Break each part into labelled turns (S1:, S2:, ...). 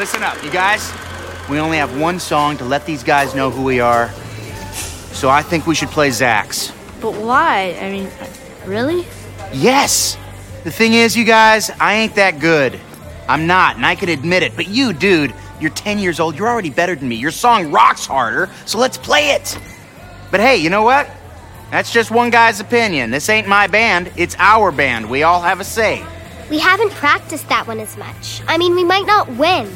S1: Listen up, you guys. We only have one song to let these guys know who we are. So I think we should play Zax.
S2: But why? I mean, really?
S1: Yes! The thing is, you guys, I ain't that good. I'm not, and I can admit it. But you, dude, you're 10 years old. You're already better than me. Your song rocks harder, so let's play it. But hey, you know what? That's just one guy's opinion. This ain't my band, it's our band. We all have a say.
S3: We haven't practiced that one as much. I mean, we might not win.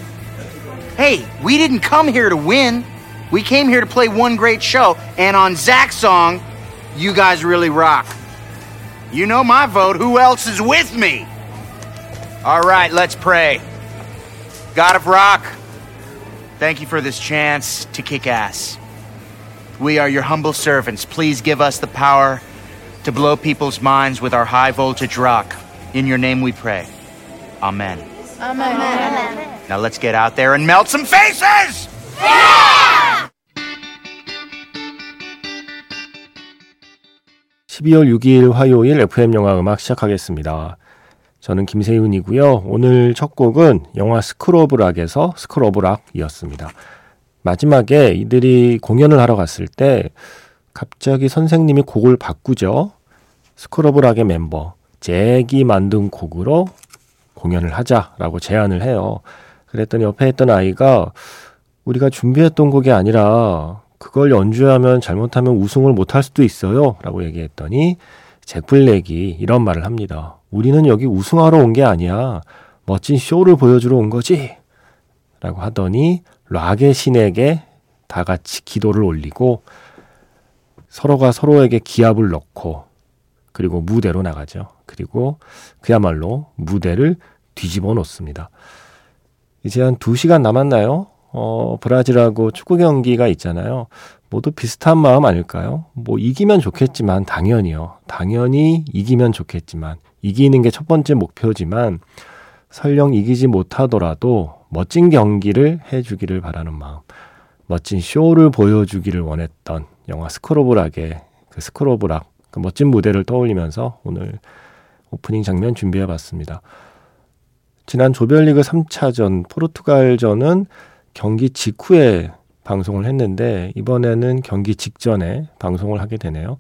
S1: Hey, we didn't come here to win. We came here to play one great show, and on Zach's song, you guys really rock. You know my vote. Who else is with me? All right, let's pray. God of Rock, thank you for this chance to kick ass. We are your humble servants. Please give us the power to blow people's minds with our high voltage rock. In your name we pray. Amen.
S2: Amen.
S3: Amen.
S1: Now let's get out there and melt some faces!
S4: 12월 6일 화요일 FM 영화 음악 시작하겠습니다. 저는 김세윤이고요. 오늘 첫 곡은 영화 스크롤 오브 락에서 스크롤 오브 락이었습니다. 마지막에 이들이 공연을 하러 갔을 때 갑자기 선생님이 곡을 바꾸죠. School of Rock의 멤버 잭이 만든 곡으로 공연을 하자라고 제안을 해요. 그랬더니 옆에 있던 아이가 우리가 준비했던 곡이 아니라 그걸 연주하면 잘못하면 우승을 못할 수도 있어요. 라고 얘기했더니 잭 블랙이 이런 말을 합니다. 우리는 여기 우승하러 온 게 아니야. 멋진 쇼를 보여주러 온 거지. 라고 하더니 락의 신에게 다 같이 기도를 올리고 서로가 서로에게 기합을 넣고 그리고 무대로 나가죠. 그리고 그야말로 무대를 뒤집어 놓습니다. 이제 한 2시간 남았나요? 어, 브라질하고 축구 경기가 있잖아요. 모두 비슷한 마음 아닐까요? 뭐 이기면 좋겠지만 당연히요. 당연히 이기면 좋겠지만 이기는 게 첫 번째 목표지만 설령 이기지 못하더라도 멋진 경기를 해주기를 바라는 마음, 멋진 쇼를 보여주기를 원했던 영화 스크로브락의 그 스크로브락 그 멋진 무대를 떠올리면서 오늘 오프닝 장면 준비해봤습니다. 지난 조별리그 3차전 포르투갈전은 경기 직후에 방송을 했는데 이번에는 경기 직전에 방송을 하게 되네요.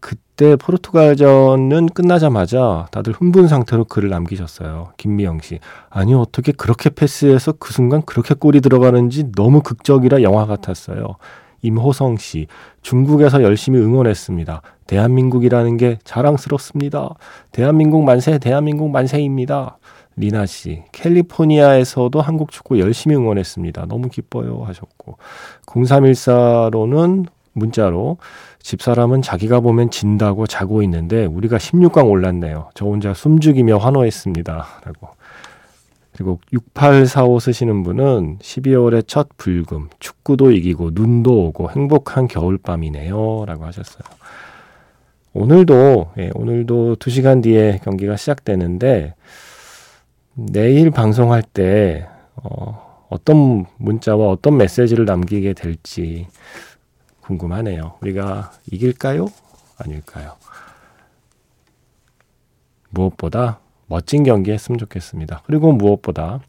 S4: 그때 포르투갈전은 끝나자마자 다들 흥분 상태로 글을 남기셨어요. 김미영 씨. 아니, 어떻게 그렇게 패스해서 그 순간 그렇게 골이 들어가는지 너무 극적이라 영화 같았어요. 임호성 씨. 중국에서 열심히 응원했습니다. 대한민국이라는 게 자랑스럽습니다. 대한민국 만세, 대한민국 만세입니다. 리나 씨, 캘리포니아에서도 한국 축구 열심히 응원했습니다. 너무 기뻐요 하셨고 0314로는 문자로 집사람은 자기가 보면 진다고 자고 있는데 우리가 16강 올랐네요. 저 혼자 숨죽이며 환호했습니다. 라고. 그리고 6845 쓰시는 분은 12월의 첫 불금, 축구도 이기고 눈도 오고 행복한 겨울밤이네요. 라고 하셨어요. 오늘도, 예, 오늘도 2시간 뒤에 경기가 시작되는데, 내일 방송할 때, 어, 어떤 문자와 어떤 메시지를 남기게 될지 궁금하네요. 우리가 이길까요? 아닐까요? 무엇보다 멋진 경기 했으면 좋겠습니다. 그리고 무엇보다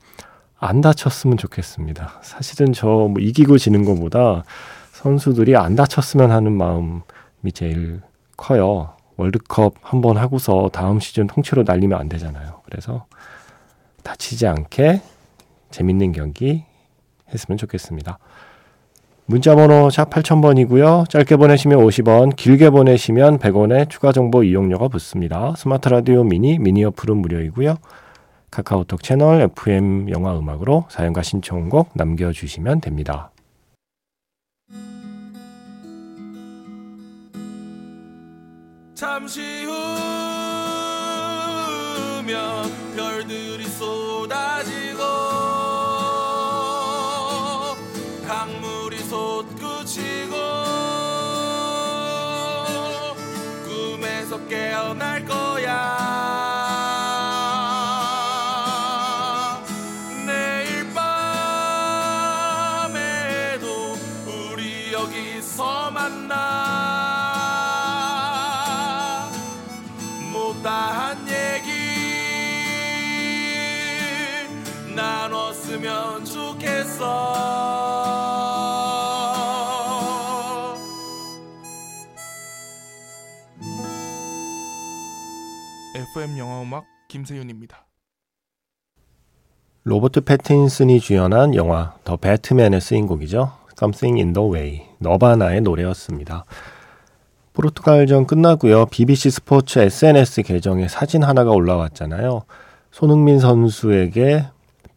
S4: 안 다쳤으면 좋겠습니다. 사실은 저 뭐 이기고 지는 것보다 선수들이 안 다쳤으면 하는 마음이 제일 커요. 월드컵 한 번 하고서 다음 시즌 통째로 날리면 안 되잖아요. 그래서 다치지 않게 재밌는 경기 했으면 좋겠습니다. 문자 번호 샵 8000번이고요. 짧게 보내시면 50원, 길게 보내시면 100원의 추가 정보 이용료가 붙습니다. 스마트 라디오 미니, 미니 어플은 무료이고요. 카카오톡 채널 FM 영화 음악으로 사연과 신청곡 남겨주시면 됩니다.
S5: 잠시 후 면 별들이 쏟아지고 강물이 솟구치고 꿈에서 깨어날 거 FM 영화 음악 김세윤입니다.
S4: 로버트 패틴슨이 주연한 영화 더 배트맨에 쓰인 곡이죠. Something in the Way, 너바나의 노래였습니다. 포르투갈전 끝나고요. BBC 스포츠 SNS 계정에 사진 하나가 올라왔잖아요. 손흥민 선수에게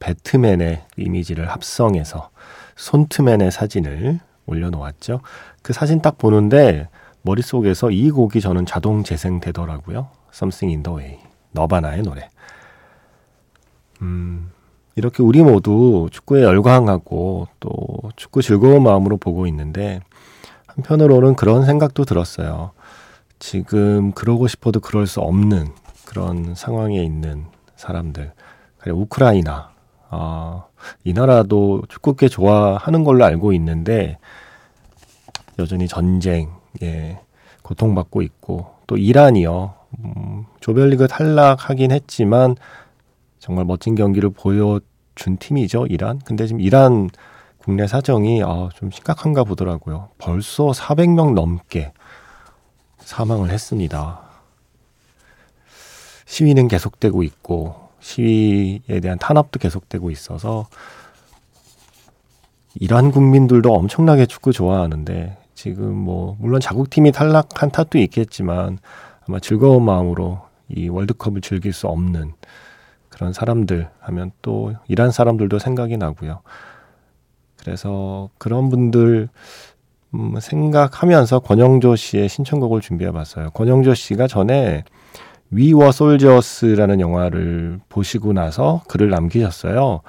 S4: 배트맨의 이미지를 합성해서 손트맨의 사진을 올려놓았죠. 그 사진 딱 보는데 머릿속에서 이 곡이 저는 자동 재생되더라고요. Something in the Way, 너바나의 노래. 음, 이렇게 우리 모두 축구에 열광하고 또 축구 즐거운 마음으로 보고 있는데 한편으로는 그런 생각도 들었어요. 지금 그러고 싶어도 그럴 수 없는 그런 상황에 있는 사람들. 우크라이나. 아, 이 나라도 축구계 좋아하는 걸로 알고 있는데 여전히 전쟁에 고통받고 있고 또 이란이요. 음, 조별리그 탈락하긴 했지만 정말 멋진 경기를 보여준 팀이죠, 이란. 근데 지금 이란 국내 사정이 아, 좀 심각한가 보더라고요. 벌써 400명 넘게 사망을 했습니다. 시위는 계속되고 있고 시위에 대한 탄압도 계속되고 있어서 이란 국민들도 엄청나게 축구 좋아하는데 지금 뭐 물론 자국팀이 탈락한 탓도 있겠지만 아마 즐거운 마음으로 이 월드컵을 즐길 수 없는 그런 사람들 하면 또 이란 사람들도 생각이 나고요. 그래서 그런 분들 음, 생각하면서 권영조 씨의 신청곡을 준비해 봤어요. 권영조 씨가 전에 위워 솔저스라는 영화를 보시고 나서 글을 남기셨어요.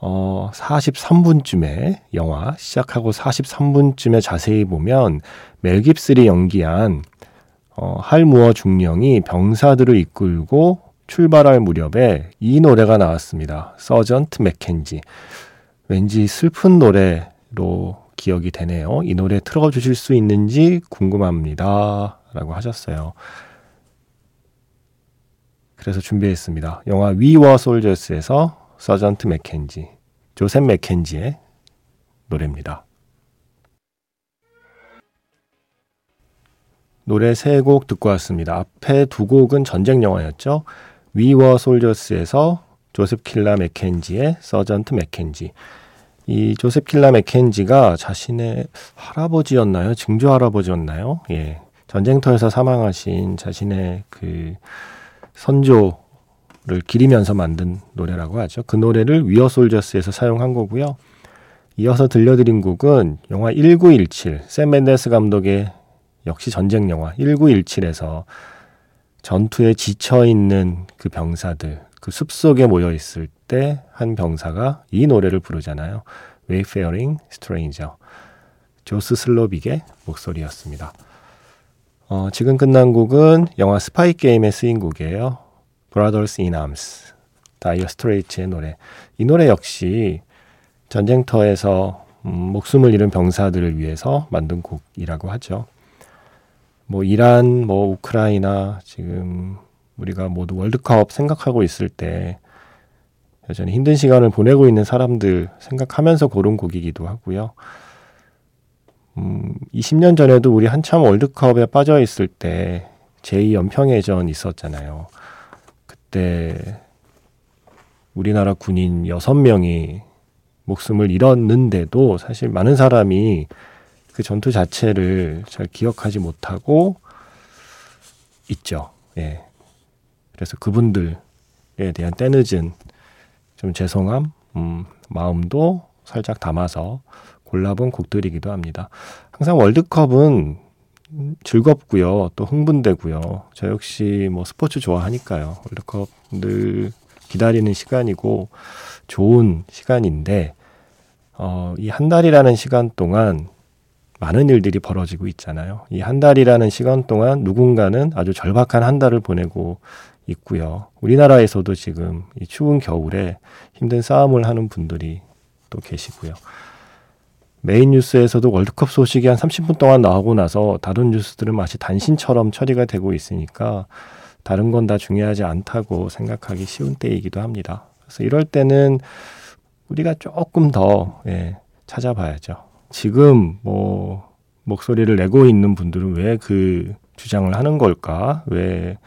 S4: 어, 43분쯤에 영화 시작하고 43분쯤에 자세히 보면 멜 깁슬이 연기한 어, 할무어 중령이 병사들을 이끌고 출발할 무렵에 이 노래가 나왔습니다. 서전트 맥켄지. 왠지 슬픈 노래로 기억이 되네요. 이 노래 틀어주실 수 있는지 궁금합니다. 라고 하셨어요. 그래서 준비했습니다. 영화 We Were Soldiers에서 Sergeant 맥켄지, 조셉 맥켄지의 노래입니다. 노래 세 곡 듣고 왔습니다. 앞에 두 곡은 전쟁 영화였죠. We Were Soldiers에서 조셉 킬나 맥켄지의 Sergeant 맥켄지. 이 조셉 킬나 맥켄지가 자신의 할아버지였나요? 증조 할아버지였나요? 예. 전쟁터에서 사망하신 자신의 그 선조를 기리면서 만든 노래라고 하죠. 그 노래를 위어 솔저스에서 사용한 거고요. 이어서 들려드린 곡은 영화 1917, 샘 맨데스 감독의 역시 전쟁 영화 1917에서 전투에 지쳐 있는 그 병사들, 그 숲속에 모여 있을 때 한 병사가 이 노래를 부르잖아요. Wayfaring Stranger. 조스 슬로빅의 목소리였습니다. 어, 지금 끝난 곡은 영화 스파이 게임에 쓰인 곡이에요. Brothers in Arms. 다이어 스트레이츠의 노래. 이 노래 역시 전쟁터에서 음, 목숨을 잃은 병사들을 위해서 만든 곡이라고 하죠. 뭐 이란, 뭐 우크라이나 지금 우리가 모두 월드컵 생각하고 있을 때 여전히 힘든 시간을 보내고 있는 사람들 생각하면서 고른 곡이기도 하고요. 음, 20년 전에도 우리 한참 월드컵에 빠져 있을 때 제2연평해전 있었잖아요. 그때 우리나라 군인 6명이 목숨을 잃었는데도 사실 많은 사람이 그 전투 자체를 잘 기억하지 못하고 있죠. 예. 그래서 그분들에 대한 때늦은 좀 죄송함, 음, 마음도 살짝 담아서 골라본 곡들이기도 합니다. 항상 월드컵은 즐겁고요. 또 흥분되고요. 저 역시 뭐 스포츠 좋아하니까요. 월드컵 늘 기다리는 시간이고 좋은 시간인데 어, 이 한 달이라는 시간 동안 많은 일들이 벌어지고 있잖아요. 이 한 달이라는 시간 동안 누군가는 아주 절박한 한 달을 보내고 있고요. 우리나라에서도 지금 이 추운 겨울에 힘든 싸움을 하는 분들이 또 계시고요. 메인 뉴스에서도 월드컵 소식이 한 30분 동안 나오고 나서 다른 뉴스들은 마치 단신처럼 처리가 되고 있으니까 다른 건 다 중요하지 않다고 생각하기 쉬운 때이기도 합니다. 그래서 이럴 때는 우리가 조금 더 예, 찾아봐야죠. 지금 뭐 목소리를 내고 있는 분들은 왜 그 주장을 하는 걸까? 왜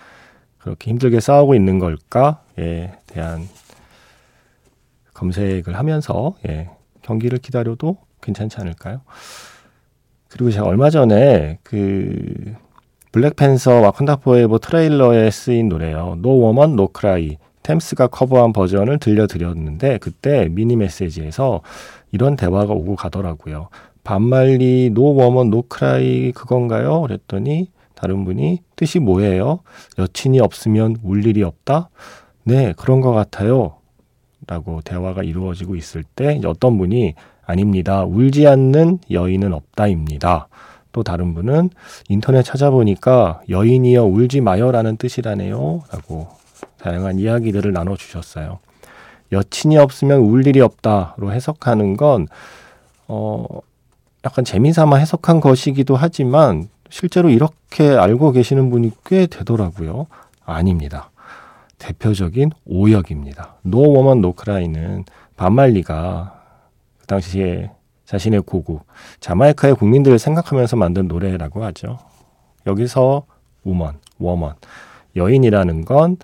S4: 그렇게 힘들게 싸우고 있는 걸까?에 대한 검색을 하면서 예, 경기를 기다려도 괜찮지 않을까요? 그리고 제가 얼마 전에 그 Black Panther Wakanda Forever 트레일러에 쓰인 노래요. No Woman Tems가 커버한 버전을 들려드렸는데 그때 미니 메시지에서 이런 대화가 오고 가더라고요. 밥 말리 No Woman No Cry 그건가요? 그랬더니 다른 분이 뜻이 뭐예요? 여친이 없으면 울 일이 없다? 네, 그런 것 같아요. 라고 대화가 이루어지고 있을 때 어떤 분이 아닙니다. 울지 않는 여인은 없다입니다. 또 다른 분은 인터넷 찾아보니까 여인이여 울지 마요라는 뜻이라네요. 라고 다양한 이야기들을 나눠주셨어요. 여친이 없으면 울 일이 없다로 해석하는 건, 어, 약간 재미삼아 해석한 것이기도 하지만 실제로 이렇게 알고 계시는 분이 꽤 되더라고요. 아닙니다. 대표적인 오역입니다. No Woman No Cry는 밥 말리가 그 당시에 자신의 고국 자마이카의 국민들을 생각하면서 만든 노래라고 하죠. 여기서 woman, woman 여인이라는 건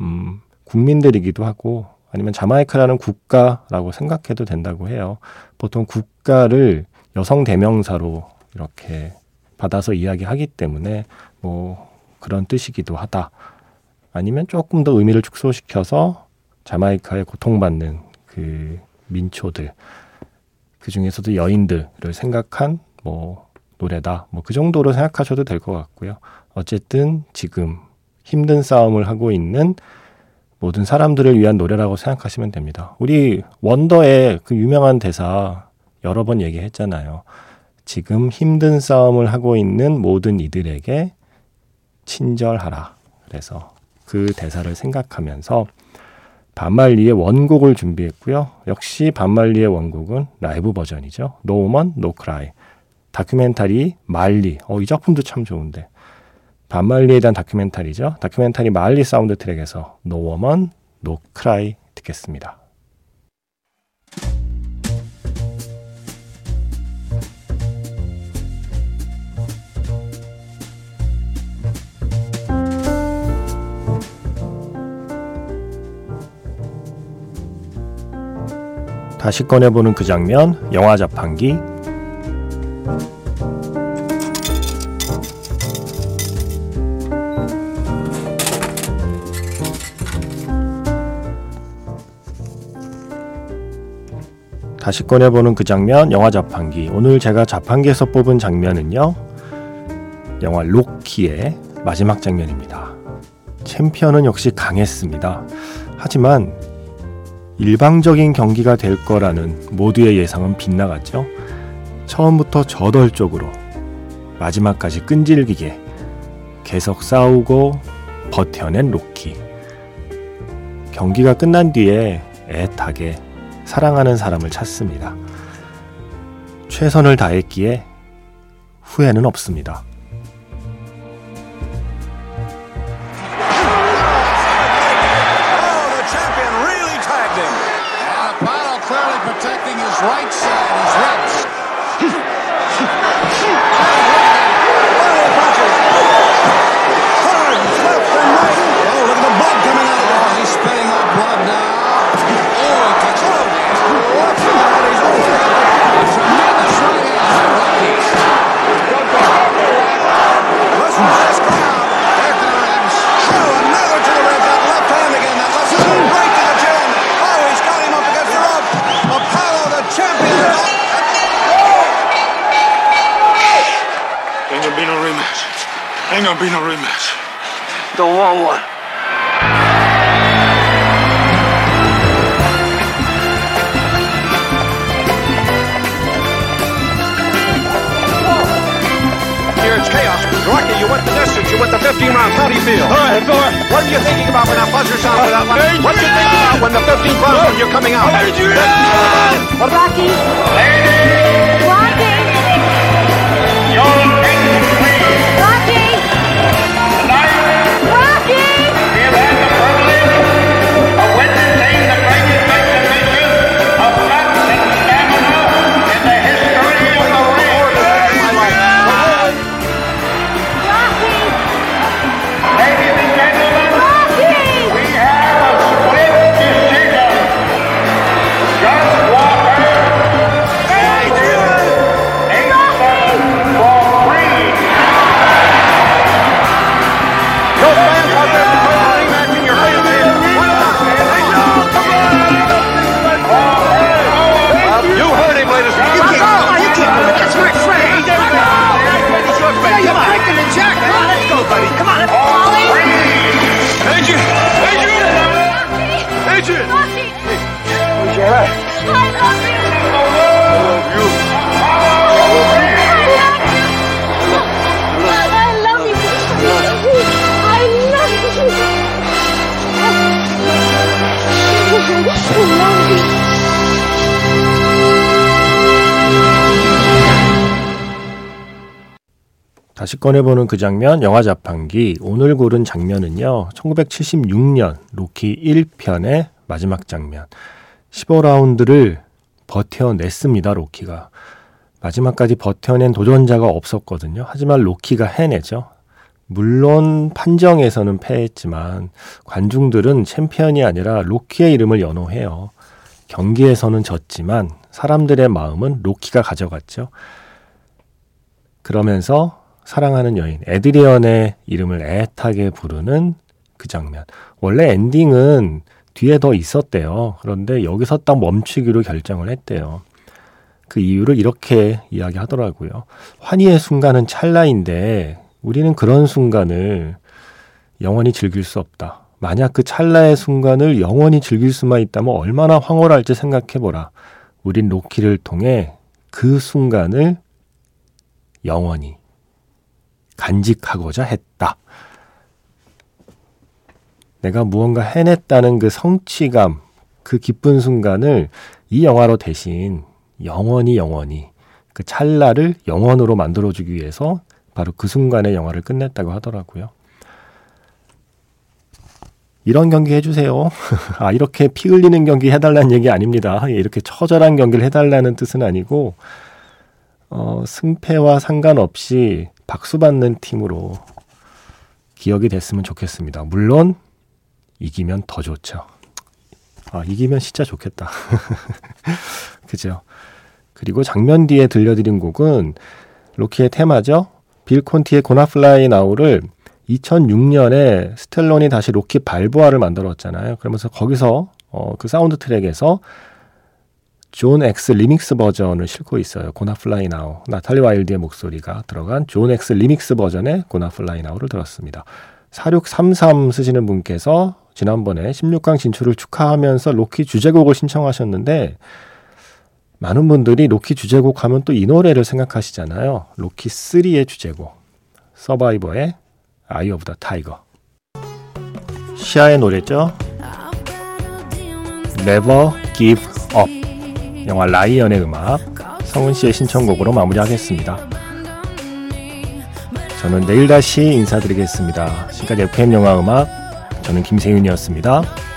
S4: 음, 국민들이기도 하고 아니면 자마이카라는 국가라고 생각해도 된다고 해요. 보통 국가를 여성 대명사로 이렇게 받아서 이야기하기 때문에 뭐 그런 뜻이기도 하다. 아니면 조금 더 의미를 축소시켜서 자마이카에 고통받는 그 민초들 그 중에서도 여인들을 생각한 뭐 노래다. 뭐 그 정도로 생각하셔도 될 것 같고요. 어쨌든 지금 힘든 싸움을 하고 있는 모든 사람들을 위한 노래라고 생각하시면 됩니다. 우리 원더의 그 유명한 대사 여러 번 얘기했잖아요. 지금 힘든 싸움을 하고 있는 모든 이들에게 친절하라. 그래서 그 대사를 생각하면서 밥 말리의 원곡을 준비했고요. 역시 밥 말리의 원곡은 라이브 버전이죠. No Cry. 다큐멘터리 말리. 어, 이 작품도 참 좋은데. 밥 말리에 대한 다큐멘터리죠. 다큐멘터리 말리 사운드 트랙에서 No Woman, No Cry 듣겠습니다. 다시 꺼내보는 그 장면, 영화 자판기. 다시 꺼내보는 그 장면, 영화 자판기. 오늘 제가 자판기에서 뽑은 장면은요, 영화 로키의 마지막 장면입니다. 챔피언은 역시 강했습니다. 하지만 일방적인 경기가 될 거라는 모두의 예상은 빗나갔죠. 처음부터 저돌적으로 마지막까지 끈질기게 계속 싸우고 버텨낸 로키. 경기가 끝난 뒤에 애타게 사랑하는 사람을 찾습니다. 최선을 다했기에 후회는 없습니다.
S6: Ain't gonna be no rematch.
S1: Don't want one.
S7: Here it's chaos. Rocky, you went the distance. You went the 15 rounds. How do you feel?
S6: All right, all right.
S7: What are you thinking about when that buzzer sounds for that one?
S6: Adrian!
S7: What are you thinking about when the 15th round when you're coming out?
S6: Adrian!
S2: Rocky. Rocky.
S4: 다시 꺼내보는 그 장면, 영화 자판기. 오늘 고른 장면은요, 1976년 로키 1편의 마지막 장면. 15라운드를 버텨냈습니다, 로키가. 마지막까지 버텨낸 도전자가 없었거든요. 하지만 로키가 해내죠. 물론 판정에서는 패했지만 관중들은 챔피언이 아니라 로키의 이름을 연호해요. 경기에서는 졌지만 사람들의 마음은 로키가 가져갔죠. 그러면서 사랑하는 여인 에드리언의 이름을 애타게 부르는 그 장면. 원래 엔딩은 뒤에 더 있었대요. 그런데 여기서 딱 멈추기로 결정을 했대요. 그 이유를 이렇게 이야기하더라고요. 환희의 순간은 찰나인데 우리는 그런 순간을 영원히 즐길 수 없다. 만약 그 찰나의 순간을 영원히 즐길 수만 있다면 얼마나 황홀할지 생각해보라. 우린 로키를 통해 그 순간을 영원히 간직하고자 했다. 내가 무언가 해냈다는 그 성취감, 그 기쁜 순간을 이 영화로 대신 영원히 영원히 그 찰나를 영원으로 만들어주기 위해서 바로 그 순간에 영화를 끝냈다고 하더라고요. 이런 경기 해주세요. 아, 이렇게 피 흘리는 경기 해달라는 얘기 아닙니다. 이렇게 처절한 경기를 해달라는 뜻은 아니고, 어, 승패와 상관없이 박수 받는 팀으로 기억이 됐으면 좋겠습니다. 물론, 이기면 더 좋죠. 아, 이기면 진짜 좋겠다. 그죠? 그리고 장면 뒤에 들려드린 곡은 로키의 테마죠. 빌 콘티의 고나플라이 나우를 2006년에 스텔론이 다시 로키 발보아를 만들었잖아요. 그러면서 거기서 어, 그 사운드 트랙에서 John X 리믹스 버전을 싣고 있어요. Gonna Fly Now. 나탈리 와일드의 목소리가 들어간 John X 리믹스 버전의 Gonna Fly Now를 들었습니다. 4633 쓰시는 분께서 지난번에 16강 진출을 축하하면서 로키 주제곡을 신청하셨는데 많은 분들이 로키 주제곡 하면 또 이 노래를 생각하시잖아요. 로키 3의 주제곡. 서바이버의 Eye of the Tiger. 시아의 노래죠. Never Give Up. 영화 Lion의 음악. 성은 씨의 신청곡으로 마무리하겠습니다. 저는 내일 다시 인사드리겠습니다. 지금까지 FM 영화 음악 저는 김세윤이었습니다.